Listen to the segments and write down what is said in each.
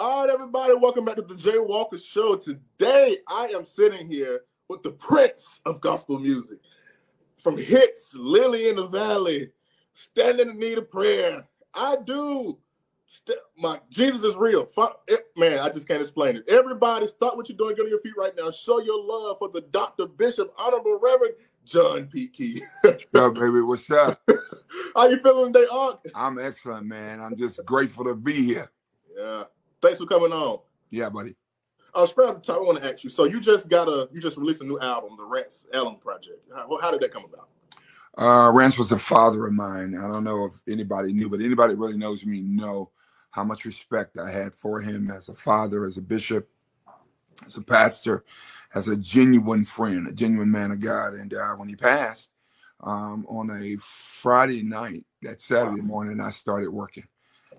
All right, everybody, welcome back to the Jay Walker Show. Today, I am sitting here with the prince of gospel music. From hits, Lily in the Valley, Standing in Need of Prayer. I do. St- my Jesus is real. Fuck, it, eh, man, I just can't explain it. Everybody, stop what you're doing. Get on your feet right now. Show your love for the Dr. Bishop, Honorable Reverend John P. Kee. What's up, baby? What's up? How you feeling today, Unc? I'm excellent, man. I'm just grateful to be here. Yeah. Thanks for coming on. Yeah, buddy. I was proud of the time. I want to ask you. So you just got a, you just released a new album, the Rance Allen Project. How, how did that come about? Uh, Rance was a father of mine. I don't know if anybody knew, but anybody really knows me know how much respect I had for him as a father, as a bishop, as a pastor, as a genuine friend, a genuine man of God. And uh, when he passed um, on a Friday night, that Saturday wow. morning, I started working.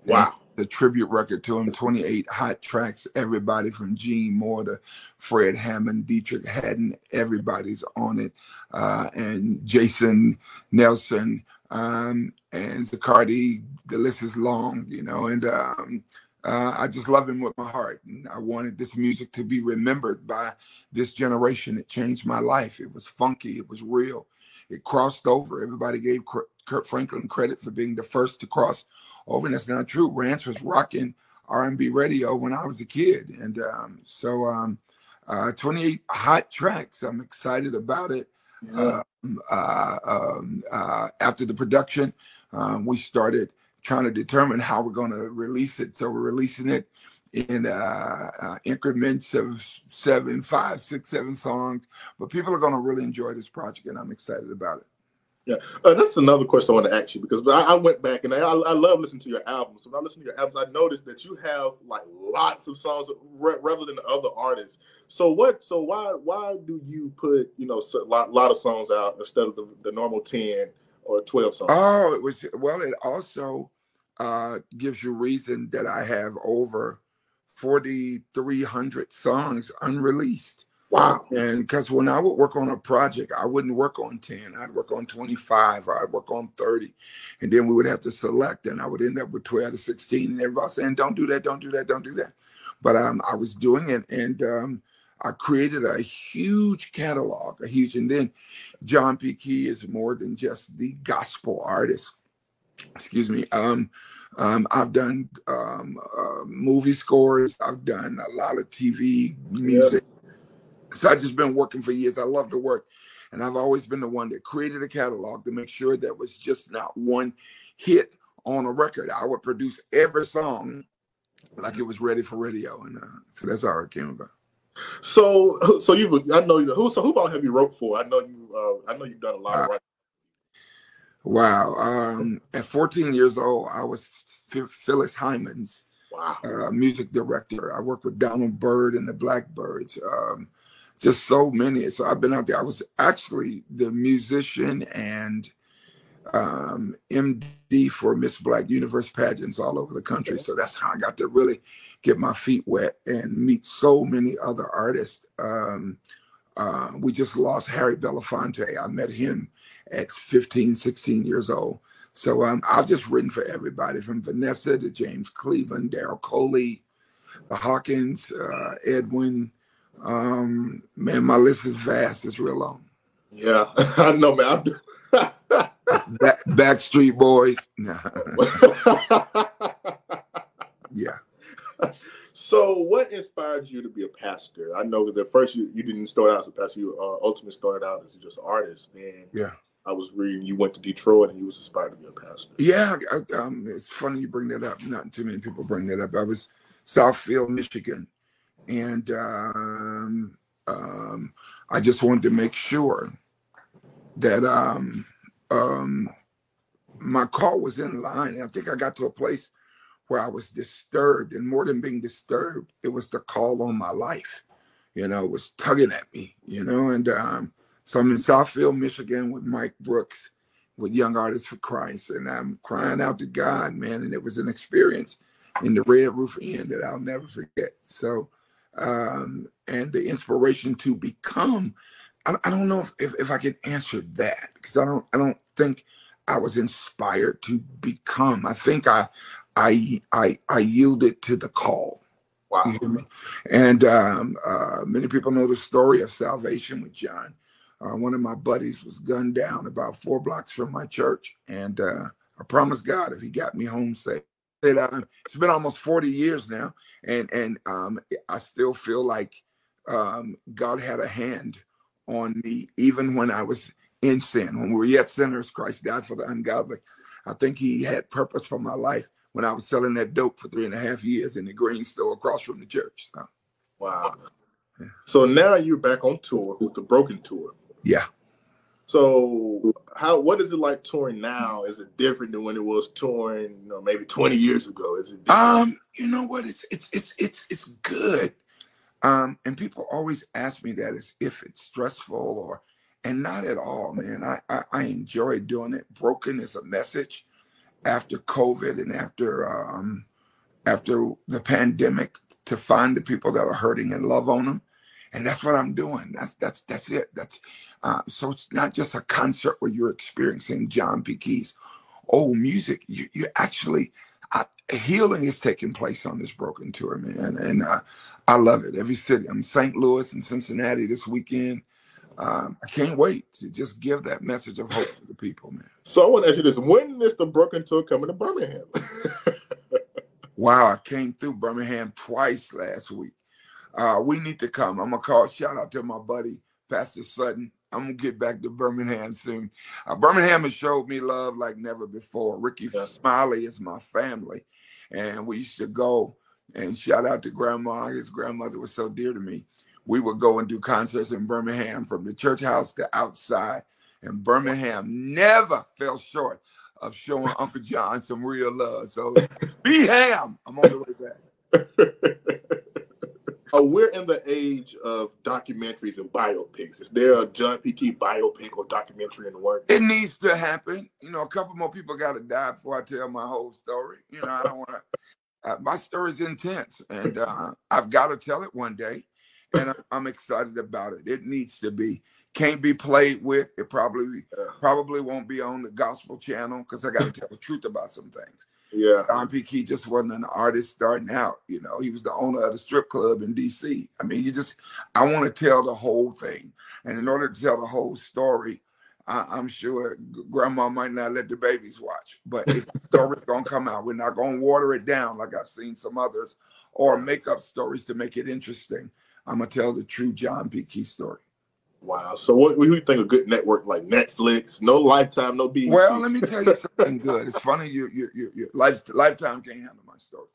Wow. The tribute record to him, 28 hot tracks, everybody from Gene Moore to Fred Hammond, Deitrick Haddon, everybody's on it. Uh, and Jason Nelson um, and Zacardi, the list is long, you know, and um, uh, I just love him with my heart. And I wanted this music to be remembered by this generation. It changed my life. It was funky, it was real, it crossed over. Everybody gave Kirk Franklin credit for being the first to cross over, and that's not true. Rance was rocking R&B radio when I was a kid, and um, so um, uh, 28 hot tracks. I'm excited about it. Yeah. Um, uh, um, uh, after the production, um, we started trying to determine how we're going to release it. So we're releasing it in uh, uh, increments of seven, five, six, seven songs. But people are going to really enjoy this project, and I'm excited about it. Yeah, uh, that's another question I want to ask you because I, I went back and I, I, love listening to your albums. So when I listen to your albums, I noticed that you have like lots of songs re- rather than other artists. So what? So why why do you put you know a lot, lot of songs out instead of the, the normal ten or twelve songs? Oh, it was well. It also uh, gives you reason that I have over forty three hundred songs unreleased. Wow. And because when I would work on a project, I wouldn't work on 10. I'd work on 25 or I'd work on 30. And then we would have to select, and I would end up with 12 to 16. And everybody saying, don't do that, don't do that, don't do that. But um, I was doing it. And um, I created a huge catalog, a huge. And then John P. Kee is more than just the gospel artist. Excuse me. Um, um, I've done um, uh, movie scores. I've done a lot of TV music. So I've just been working for years. I love to work. And I've always been the one that created a catalog to make sure that was just not one hit on a record. I would produce every song like it was ready for radio. And uh, so that's how it came about. So, so you've I know you. Who so who all have you wrote for? I know you. Uh, I know you've done a lot uh, of writing. Wow. Um, at 14 years old, I was Phyllis Hyman's wow. uh, music director. I worked with Donald Byrd and the Blackbirds. Um, just so many. So I've been out there. I was actually the musician and um, MD for Miss Black Universe pageants all over the country. So that's how I got to really get my feet wet and meet so many other artists. Um, uh, we just lost Harry Belafonte. I met him at 15, 16 years old. So um, I've just written for everybody from Vanessa to James Cleveland, Daryl Coley, the Hawkins, uh, Edwin, um, man, my list is vast. It's real long. Yeah, I know, man. Back, Backstreet Boys. yeah. So, what inspired you to be a pastor? I know that first you, you didn't start out as a pastor. You uh, ultimately started out as just an artist. Then, yeah, I was reading you went to Detroit and you was inspired to be a pastor. Yeah, I, um, it's funny you bring that up. Not too many people bring that up. I was Southfield, Michigan, and um, um, I just wanted to make sure that um, um, my call was in line. And I think I got to a place where I was disturbed, and more than being disturbed, it was the call on my life. You know, it was tugging at me. You know, and um, so I'm in Southfield, Michigan, with Mike Brooks, with Young Artists for Christ, and I'm crying out to God, man. And it was an experience in the Red Roof Inn that I'll never forget. So um, and the inspiration to become. I, I don't know if, if, if I can answer that because I don't I don't think I was inspired to become. I think I I I I yielded to the call. Wow. You hear me? And um, uh, many people know the story of salvation with John. Uh, one of my buddies was gunned down about four blocks from my church, and uh, I promised God if He got me home safe. That uh, it's been almost 40 years now, and and um, I still feel like um, God had a hand on me, even when I was in sin. When we were yet sinners, Christ died for the ungodly. I think He had purpose for my life when I was selling that dope for three and a half years in the green store across from the church. So. Wow. So now you're back on tour with the Broken Tour. Yeah. So how what is it like touring now? Is it different than when it was touring, you know, maybe 20 years ago? Is it different? Um, you know what? It's it's it's it's it's good. Um, and people always ask me that as if it's stressful or and not at all, man. I, I, I enjoy doing it. Broken is a message after COVID and after um, after the pandemic to find the people that are hurting and love on them, and that's what I'm doing. That's that's that's it. That's uh, so it's not just a concert where you're experiencing John P. Kee's. old music. You you actually uh, healing is taking place on this broken tour, man, and uh, I love it. Every city. I'm St. Louis and Cincinnati this weekend um, I can't wait to just give that message of hope to the people, man. So I want to ask you this: When is the Broken Tour coming to Birmingham? wow, I came through Birmingham twice last week. Uh, we need to come. I'm gonna call. Shout out to my buddy Pastor Sutton. I'm gonna get back to Birmingham soon. Uh, Birmingham has showed me love like never before. Rickey yeah. Smiley is my family, and we used to go and shout out to Grandma. His grandmother was so dear to me we would go and do concerts in Birmingham from the church house to outside. And Birmingham never fell short of showing Uncle John some real love. So be ham. I'm on the way back. uh, we're in the age of documentaries and biopics. Is there a John P. Kee biopic or documentary in the works? It needs to happen. You know, a couple more people got to die before I tell my whole story. You know, I don't want to. Uh, my story's intense, and uh, I've got to tell it one day and I'm excited about it. It needs to be. Can't be played with. It probably probably won't be on the gospel channel because I got to tell the truth about some things. Yeah, John P. Kee just wasn't an artist starting out. You know, he was the owner of the strip club in D.C. I mean, you just I want to tell the whole thing, and in order to tell the whole story, I, am sure grandma might not let the babies watch, but if the story's gonna come out, we're not gonna water it down like I've seen some others, or make up stories to make it interesting. I'm gonna tell the true John P. Kee story. Wow. So what, do you think a good network like Netflix? No Lifetime, no BET. Well, let me tell you something good. It's funny you you you, you life, Lifetime can't handle my story.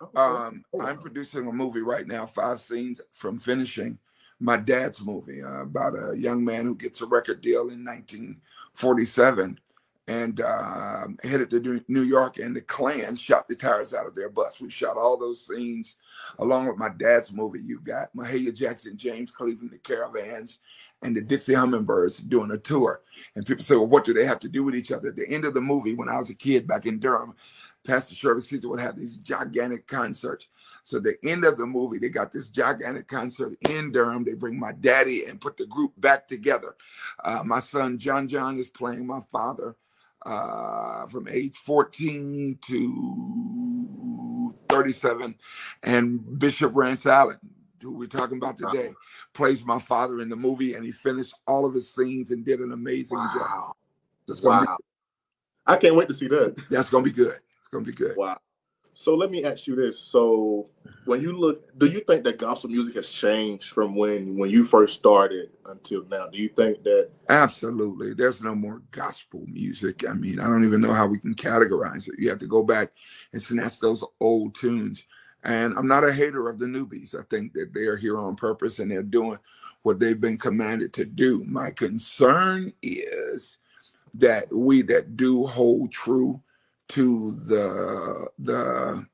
Okay. Um, oh. I'm producing a movie right now, five scenes from finishing my dad's movie uh, about a young man who gets a record deal in 1947 and uh, headed to New York, and the Klan shot the tires out of their bus. We shot all those scenes along with my dad's movie. You've got Mahalia Jackson, James Cleveland, the Caravans, and the Dixie Hummingbirds doing a tour. And people say, well, what do they have to do with each other? At the end of the movie, when I was a kid back in Durham, Pastor Shirley Caesar would have these gigantic concerts. So the end of the movie, they got this gigantic concert in Durham. They bring my daddy and put the group back together. Uh, my son John John is playing my father uh, from age 14 to 37. And Bishop Rance Allen, who we're talking about today, plays my father in the movie, and he finished all of his scenes and did an amazing wow. job. wow. Be, I can't wait to see that. That's going to be good. It's going to be good. Wow. So let me ask you this. So when you look, do you think that gospel music has changed from when when you first started until now? Do you think that Absolutely. There's no more gospel music. I mean, I don't even know how we can categorize it. You have to go back and snatch those old tunes. And I'm not a hater of the newbies. I think that they are here on purpose and they're doing what they've been commanded to do. My concern is that we that do hold true to the the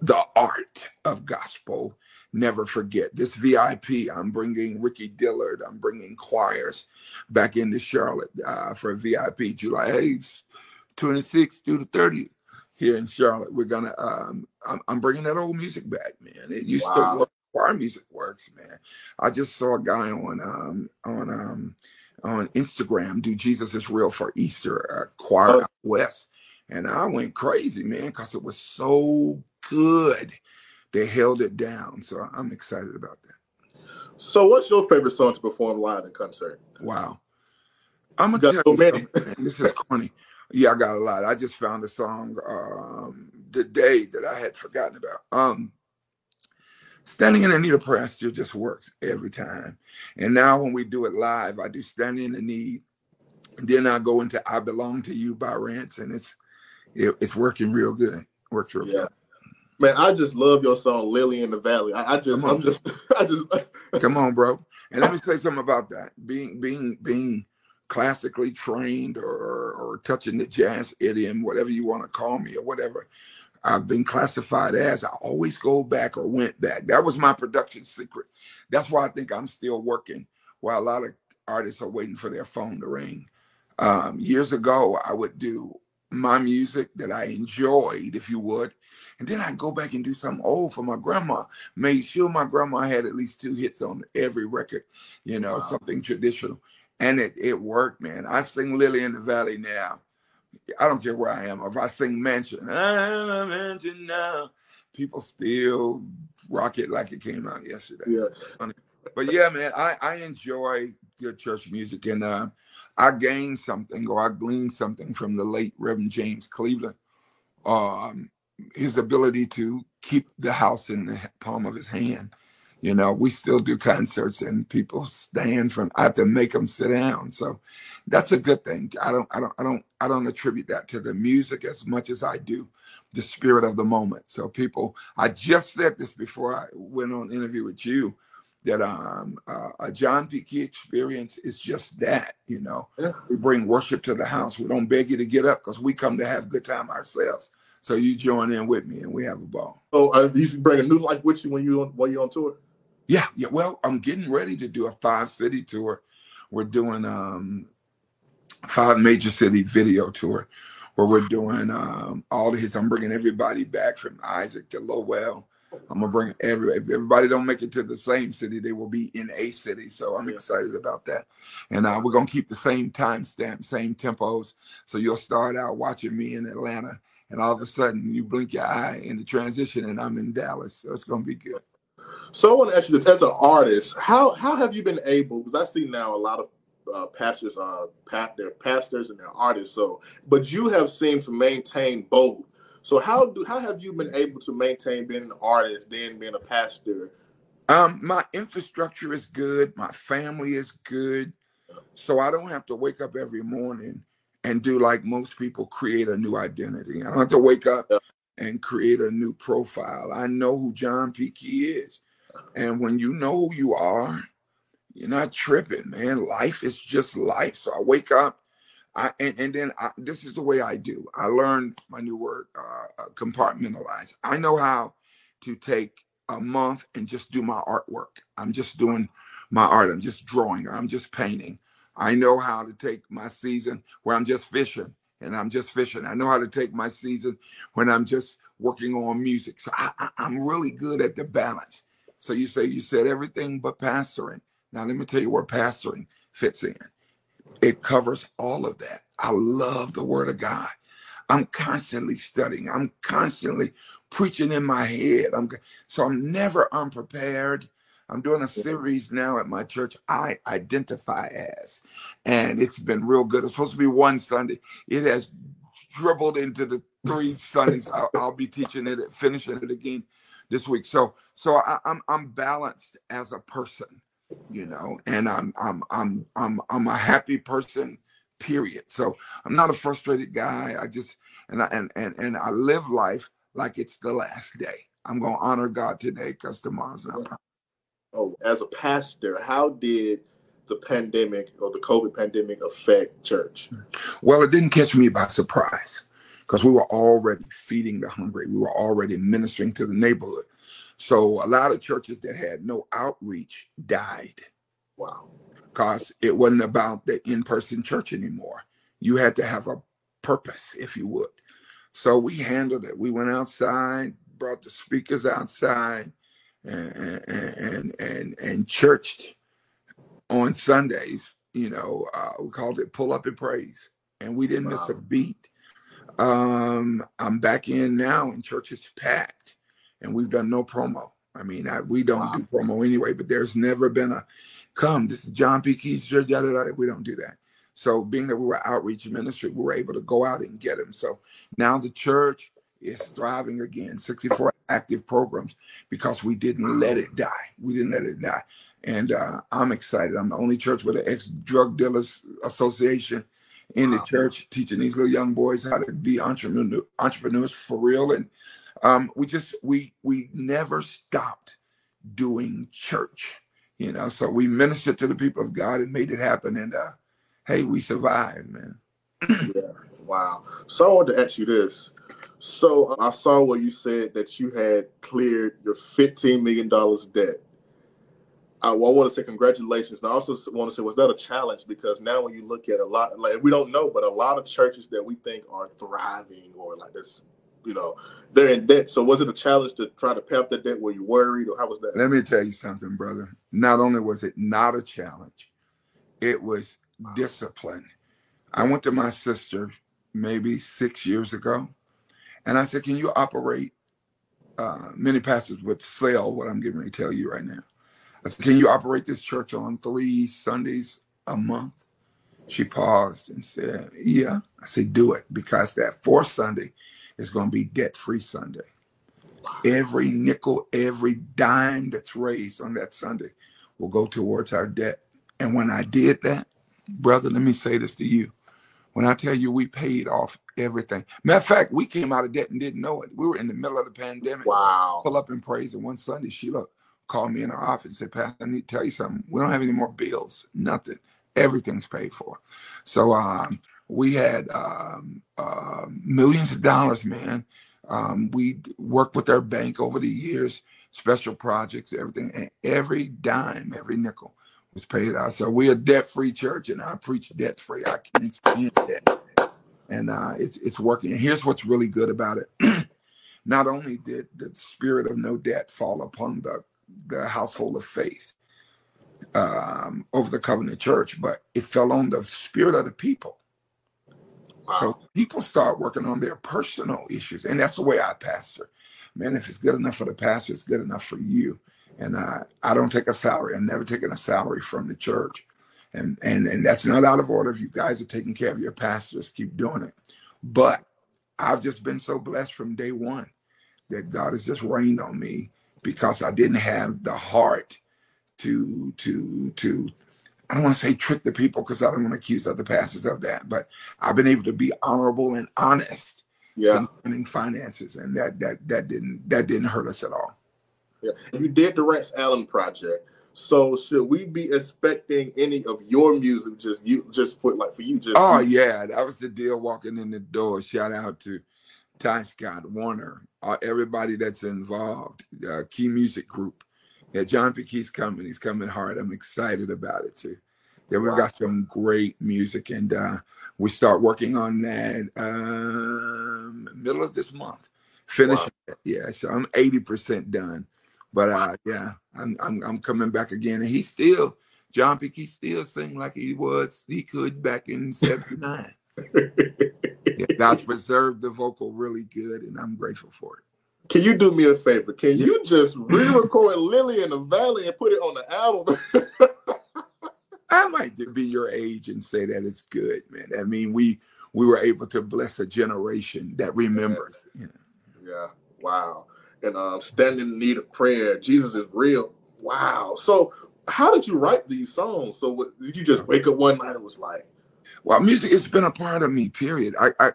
the art of gospel. Never forget this vip i'm bringing ricky dillard. I'm bringing choirs back into charlotte uh, for vip july 8th 26 through the 30th here in charlotte. We're gonna um, I'm, I'm, bringing that old music back man. It used wow. to work choir music works man. I just saw a guy on um on um on instagram do jesus is real for easter a choir oh. west and I went crazy, man, because it was so good. they held it down. So I'm excited about that. So, what's your favorite song to perform live in concert? Wow, I'm gonna tell so you many. something. This is corny. Yeah, I got a lot. I just found a song um, today that I had forgotten about. Um, Standing in the Need of Prayer still just works every time. And now when we do it live, I do Standing in the Need. Then I go into I Belong to You by Rance, and it's it, it's working real good. Works real yeah. good. Man, I just love your song "Lily in the Valley." I, I just, I'm just, I just. Come on, bro. And let me say something about that. Being, being, being classically trained or, or touching the jazz idiom, whatever you want to call me, or whatever. I've been classified as. I always go back or went back. That was my production secret. That's why I think I'm still working while a lot of artists are waiting for their phone to ring. Um, years ago, I would do my music that I enjoyed, if you would, and then I'd go back and do something old for my grandma. Made sure my grandma had at least two hits on every record, you know, wow. something traditional. And it, it worked, man. I sing Lily in the Valley now I don't care where I am. If I sing Mansion, I'm a mansion now, people still rock it like it came out yesterday. Yeah. But yeah, man, I, I enjoy good church music and uh, I gained something or I gleaned something from the late Reverend James Cleveland. Um, his ability to keep the house in the palm of his hand. You know, we still do concerts and people stand from. I have to make them sit down. So that's a good thing. I don't, I don't, I don't, I don't attribute that to the music as much as I do the spirit of the moment. So people, I just said this before I went on interview with you that um, uh, a John P. Kee experience is just that. You know, yeah. we bring worship to the house. We don't beg you to get up because we come to have a good time ourselves. So you join in with me and we have a ball. Oh, uh, you bring a new life with you when you on, while you're on tour. Yeah, yeah. Well, I'm getting ready to do a five city tour. We're doing um five major city video tour where we're doing um all of his. I'm bringing everybody back from Isaac to Lowell. I'm gonna bring every if everybody don't make it to the same city, they will be in a city. So I'm yeah. excited about that. And uh, we're gonna keep the same timestamp, same tempos. So you'll start out watching me in Atlanta, and all of a sudden you blink your eye in the transition, and I'm in Dallas. So it's gonna be good. So I want to ask you this: as an artist, how how have you been able? Because I see now a lot of uh, pastors are pat they're pastors and they're artists. So, but you have seemed to maintain both. So how do how have you been able to maintain being an artist, then being a pastor? Um, my infrastructure is good. My family is good. So I don't have to wake up every morning and do like most people create a new identity. I don't have to wake up and create a new profile. I know who John P. Kee is. And when you know who you are, you're not tripping, man. Life is just life. So I wake up, I and, and then I, this is the way I do. I learned my new word, uh, uh, compartmentalize. I know how to take a month and just do my artwork. I'm just doing my art. I'm just drawing. I'm just painting. I know how to take my season where I'm just fishing and I'm just fishing. I know how to take my season when I'm just working on music. So I, am really good at the balance. So you say you said everything but pastoring. Now let me tell you where pastoring fits in. It covers all of that. I love the word of God. I'm constantly studying. I'm constantly preaching in my head. I'm so I'm never unprepared. I'm doing a series now at my church, I identify as. And it's been real good. It's supposed to be one Sunday. It has dribbled into the three Sundays. I'll, I'll be teaching it, finishing it again this week. So so I, I'm I'm balanced as a person, you know, and I'm I'm I'm I'm I'm a happy person, period. So I'm not a frustrated guy. I just and I and and, and I live life like it's the last day. I'm gonna honor God today because tomorrow's not oh, as a pastor, how did the pandemic or the COVID pandemic affect church? Well, it didn't catch me by surprise because we were already feeding the hungry. We were already ministering to the neighborhood. So a lot of churches that had no outreach died. Wow. Because it wasn't about the in person church anymore. You had to have a purpose, if you would. So we handled it. We went outside, brought the speakers outside, and and and, and churched on Sundays. You know, uh, we called it pull up and praise, and we didn't wow. miss a beat. Um, I'm back in now, and church is packed, and we've done no promo. I mean, I, we don't wow. do promo anyway, but there's never been a come. This is John P. Kee's Church. We don't do that. So, being that we were outreach ministry, we were able to go out and get them. So now the church is thriving again. 64 active programs because we didn't let it die. We didn't let it die. And uh, I'm excited. I'm the only church with an ex drug dealers association in the church, teaching these little young boys how to be entrepreneur, entrepreneurs for real. And um, we just we we never stopped doing church, you know. So we ministered to the people of God and made it happen. And uh, hey, we survived, man. yeah, wow. So I wanted to ask you this. So I saw where you said that you had cleared your $15 million debt. I, I want to say congratulations. And I also want to say, was that a challenge? Because now when you look at a lot, like we don't know, but a lot of churches that we think are thriving or like this, you know, they're in debt. So was it a challenge to try to pay off the debt? Were you worried or how was that? Let me tell you something, brother. Not only was it not a challenge, it was discipline. I went to my sister maybe six years ago and I said, Can you operate? Uh, many pastors would sell what I'm getting ready to tell you right now. I said, Can you operate this church on three Sundays a month? She paused and said, Yeah. I said, Do it because that fourth Sunday is going to be debt free Sunday. Every nickel, every dime that's raised on that Sunday will go towards our debt. And when I did that, brother, let me say this to you. When I tell you we paid off everything. Matter of fact, we came out of debt and didn't know it. We were in the middle of the pandemic. Wow. Pull up and praise. And one Sunday, Sheila called me in her office and said, Pastor, I need to tell you something. We don't have any more bills, nothing. Everything's paid for. So um, we had um, uh, millions of dollars, man. Um, we worked with our bank over the years, special projects, everything, and every dime, every nickel was paid out. So we're a debt-free church, and I preach debt-free. I can't stand debt, and uh, it's it's working. And here's what's really good about it: not only did the spirit of no debt fall upon the the household of faith um, over the covenant church, but it fell on the spirit of the people. Wow. So people start working on their personal issues, and that's the way I pastor. Man, if it's good enough for the pastor, it's good enough for you and uh, I don't take a salary. I've never taken a salary from the church, and and and that's not out of order. If you guys are taking care of your pastors, keep doing it. But I've just been so blessed from day one that God has just rained on me because I didn't have the heart to to to. I don't want to say trick the people because I don't want to accuse other pastors of that, but I've been able to be honorable and honest yeah. concerning finances, and that that that didn't that didn't hurt us at all. Yeah. You did the Rance Allen project. So should we be expecting any of your music just you just for like for you just Oh yeah, that was the deal walking in the door. Shout out to Ty Scott Warner, uh, everybody that's involved, uh, Key Music Group. Yeah, John P. Coming. He's coming hard. I'm excited about it too. Yeah, we've wow. got some great music, and uh, we start working on that um, middle of this month. Finish. Wow. Yeah, so I'm 80% done. But uh, yeah, I'm, I'm, I'm coming back again, and he still John P. Still sing like he was he could back in '79. yeah, God's preserved the vocal really good, and I'm grateful for it. Can you do me a favor? Can you just re-record Lily in the Valley and put it on the album? I might be your age and say that it's good, man. I mean, we we were able to bless a generation that remembers. Yeah. You know. yeah. Wow and um, stand in need of prayer. Jesus is real. Wow. So, how did you write these songs? So, what, did you just wake up one night and was like, "Well, music. It's been a part of me." Period. I I,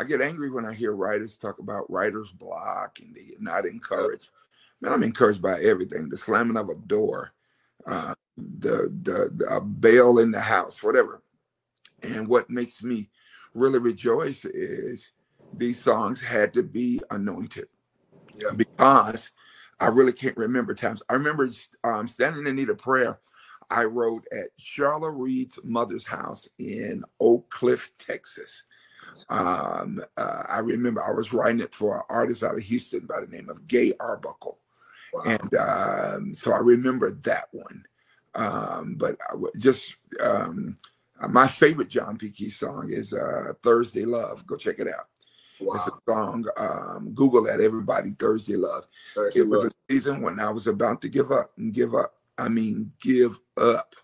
I get angry when I hear writers talk about writer's block and they not encouraged. Man, I'm encouraged by everything. The slamming of a door, uh, the the, the a bell in the house, whatever. And what makes me really rejoice is these songs had to be anointed yeah. because I really can't remember times. I remember um, standing in need of prayer. I wrote at Charlotte Reed's mother's house in Oak Cliff, Texas. Um, uh, I remember I was writing it for an artist out of Houston by the name of Gay Arbuckle. Wow. And um, so I remember that one. Um, but just um, my favorite John P. Kee song is uh, Thursday Love. Go check it out. Wow. It's a song. Um, Google that. Everybody Thursday Love. Thursday it was love. a season when I was about to give up and give up. I mean, give up.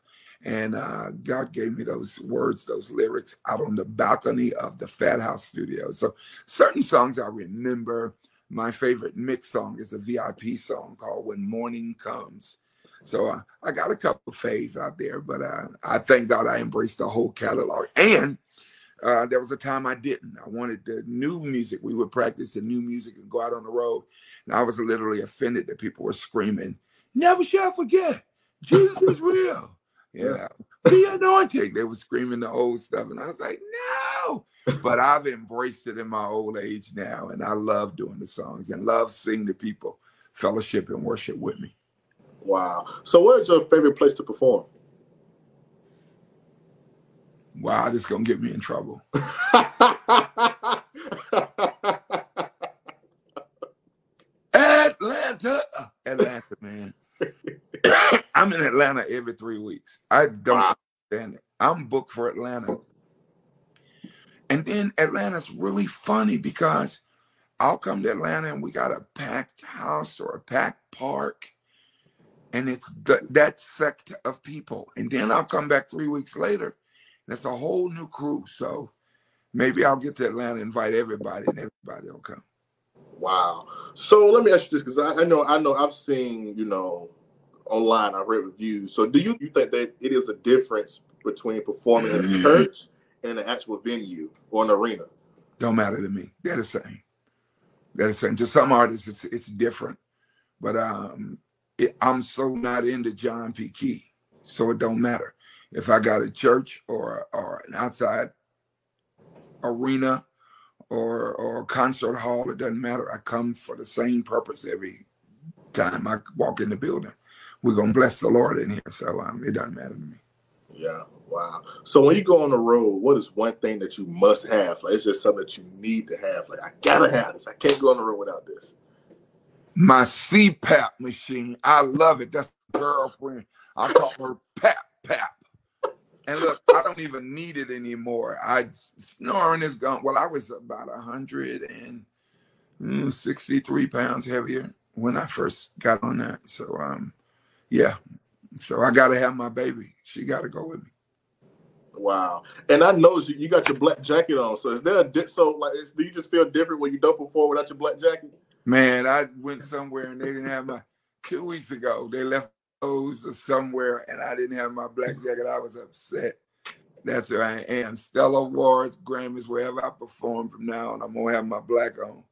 And uh, God gave me those words, those lyrics out on the balcony of the Fat House studio. So certain songs I remember. My favorite mix song is a VIP song called When Morning Comes. So uh, I got a couple faves out there, but uh, I thank God I embraced the whole catalog. And uh, there was a time I didn't. I wanted the new music. We would practice the new music and go out on the road. And I was literally offended that people were screaming, Never shall forget, Jesus is real. You know, the anointing. They were screaming the old stuff. And I was like, no. But I've embraced it in my old age now. And I love doing the songs and love seeing the people fellowship and worship with me. Wow. So where's your favorite place to perform? Wow, this is gonna get me in trouble. Atlanta, Atlanta, man. I'm in Atlanta every three weeks. I don't wow. understand it. I'm booked for Atlanta. And then Atlanta's really funny because I'll come to Atlanta and we got a packed house or a packed park. And it's the, that sect of people. And then I'll come back three weeks later that's a whole new crew. So maybe I'll get to Atlanta, invite everybody, and everybody will come. Wow. So let me ask you this, because I, I, know I know I've seen, you know, online, I read reviews. So do you, you think that it is a difference between performing in a mm-hmm. church and an actual venue or an arena? Don't matter to me. They're the same. They're the same. To some artists, it's it's different. But um it, I'm so not into John P. Kee, so it don't matter if I got a church or or an outside arena or or concert hall, it doesn't matter. I come for the same purpose every time I walk in the building. We're gonna bless the Lord in here, so um, it doesn't matter to me. Yeah, wow. So when you go on the road, what is one thing that you must have? Like it's just something that you need to have. Like I gotta have this. I can't go on the road without this. My CPAP machine. I love it. That's girlfriend. I call her Pap Pap. And look, I don't even need it anymore. I snoring is gone. Well, I was about 163 mm, pounds heavier when I first got on that. So um, yeah. So I gotta have my baby. She gotta go with me. Wow. And I know you, you got your black jacket on. So is there a di- so like do you just feel different when you don't perform without your black jacket? Man, I went somewhere and they didn't have my two weeks ago. They left those somewhere and I didn't have my black jacket, I was upset. That's where I am. Stellar Awards, Grammys, wherever I perform from now on, I'm gonna have my black on.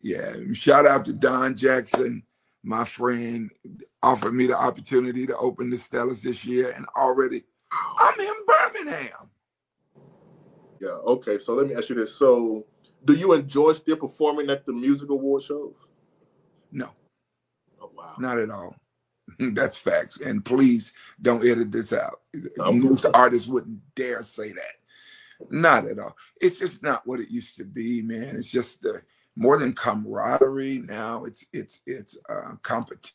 Yeah. Shout out to Don Jackson, my friend, offered me the opportunity to open the Stellars this year, and already I'm in Birmingham. Yeah. Okay. So let me ask you this. So, do you enjoy still performing at the music award shows? No. Oh wow. Not at all. That's facts. And please don't edit this out. Most artists wouldn't dare say that. Not at all. It's just not what it used to be, man. It's just the more than camaraderie. Now it's it's it's uh, competition,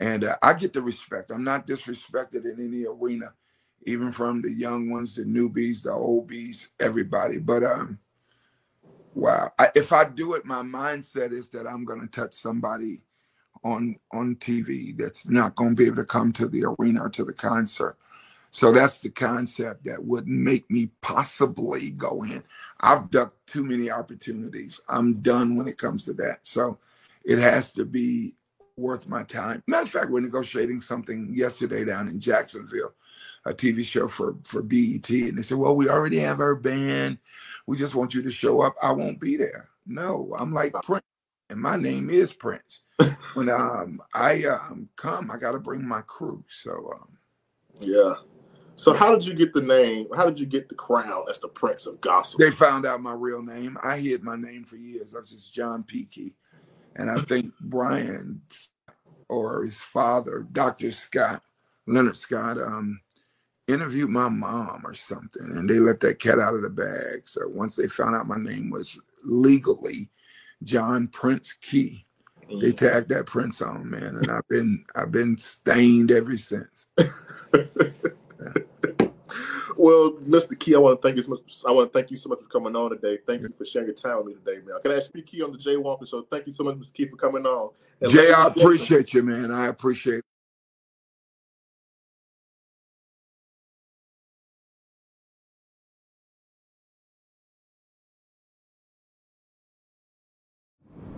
and uh, I get the respect. I'm not disrespected in any arena, even from the young ones, the newbies, the oldies, everybody. But um, wow, I, if I do it, my mindset is that I'm going to touch somebody on on TV that's not going to be able to come to the arena or to the concert. So that's the concept that would make me possibly go in. I've ducked too many opportunities. I'm done when it comes to that. So it has to be worth my time. Matter of fact, we're negotiating something yesterday down in Jacksonville, a TV show for for BET, and they said, "Well, we already have our band. We just want you to show up." I won't be there. No, I'm like Prince, and my name is Prince when um I um come, I got to bring my crew. So um, yeah. So how did you get the name? How did you get the crown as the Prince of Gospel? They found out my real name. I hid my name for years. I was just John P. Kee, and I think Brian or his father, Dr. Scott Leonard Scott, um, interviewed my mom or something, and they let that cat out of the bag. So once they found out my name was legally John Prince Kee, they tagged that Prince on, man, and I've been I've been stained ever since. Well, Mr. Kee, I want to thank you so much. I want to thank you so much for coming on today. Thank you for sharing your time with me today, man. Can I ask you, Kee, on the Jay Walker Show? Thank you so much, Mr. Kee, for coming on. And Jay, I and gentlemen, appreciate you, man. I appreciate it.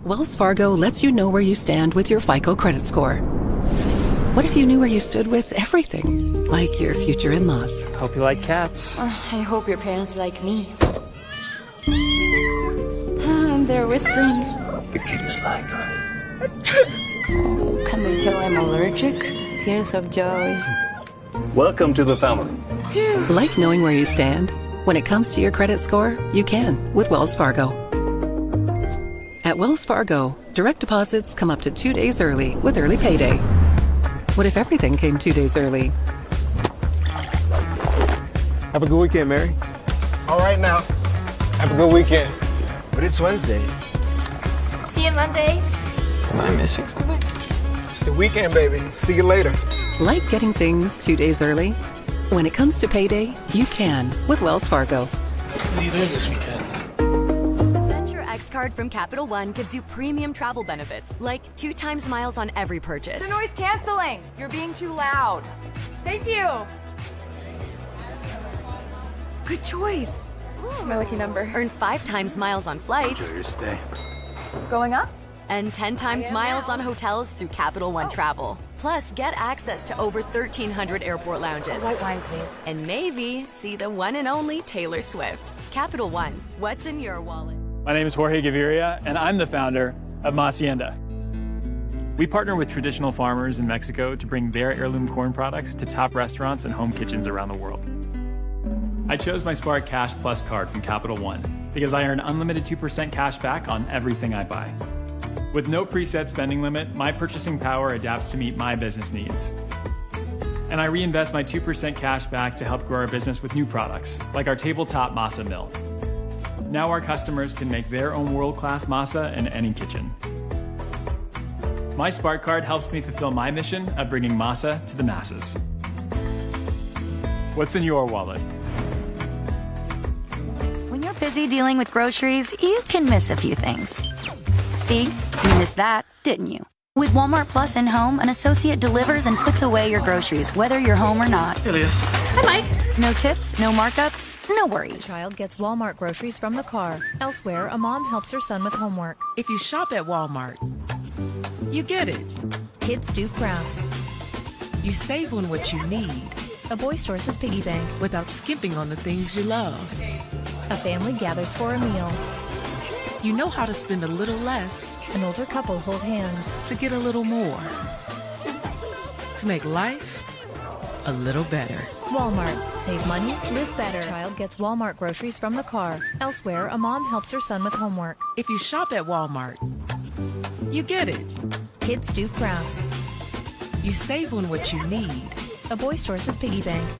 Wells Fargo lets you know where you stand with your FICO credit score. What if you knew where you stood with everything, like your future in laws? Hope you like cats. Uh, I hope your parents like me. They're whispering. The kitty's like. Oh, can they tell I'm allergic? Tears of joy. Welcome to the family. Like knowing where you stand? When it comes to your credit score, you can with Wells Fargo. At Wells Fargo, direct deposits come up to two days early with early payday. What if everything came two days early? Have a good weekend, Mary. All right now. Have a good weekend. But it's Wednesday. See you Monday. Am I missing something? It's the weekend, baby. See you later. Like getting things two days early? When it comes to payday, you can with Wells Fargo. What are you doing this weekend? Venture X card from Capital One gives you premium travel benefits, like two times miles on every purchase. The noise canceling. You're being too loud. Thank you. Good choice. Ooh, my lucky number. Earn five times miles on flights Enjoy your stay. Going up? and 10 times miles on hotels through Capital One oh. Travel. Plus, get access to over 1,300 airport lounges. White wine, please. And maybe see the one and only Taylor Swift. Capital One, what's in your wallet? My name is Jorge Gaviria, and I'm the founder of Masienda. We partner with traditional farmers in Mexico to bring their heirloom corn products to top restaurants and home kitchens around the world. I chose my Spark Cash Plus card from Capital One because I earn unlimited 2% cash back on everything I buy. With no preset spending limit, my purchasing power adapts to meet my business needs. And I reinvest my 2% cash back to help grow our business with new products, like our tabletop masa mill. Now our customers can make their own world class masa in any kitchen. My Spark card helps me fulfill my mission of bringing masa to the masses. What's in your wallet? When you're busy dealing with groceries, you can miss a few things. See, you missed that, didn't you? With Walmart Plus in home, an associate delivers and puts away your groceries, whether you're home or not. Hi, Mike. No tips, no markups, no worries. Child gets Walmart groceries from the car. Elsewhere, a mom helps her son with homework. If you shop at Walmart, you get it. Kids do crafts. You save on what you need A boy stores his piggy bank. without skimping on the things you love. A family gathers for a meal. You know how to spend a little less An older couple hold hands. to get a little more. To make life a little better. Walmart. Save money, live better. Child gets Walmart groceries from the car. Elsewhere, a mom helps her son with homework. If you shop at Walmart, you get it. Kids do crafts. You save on what you need A boy stores his piggy bank.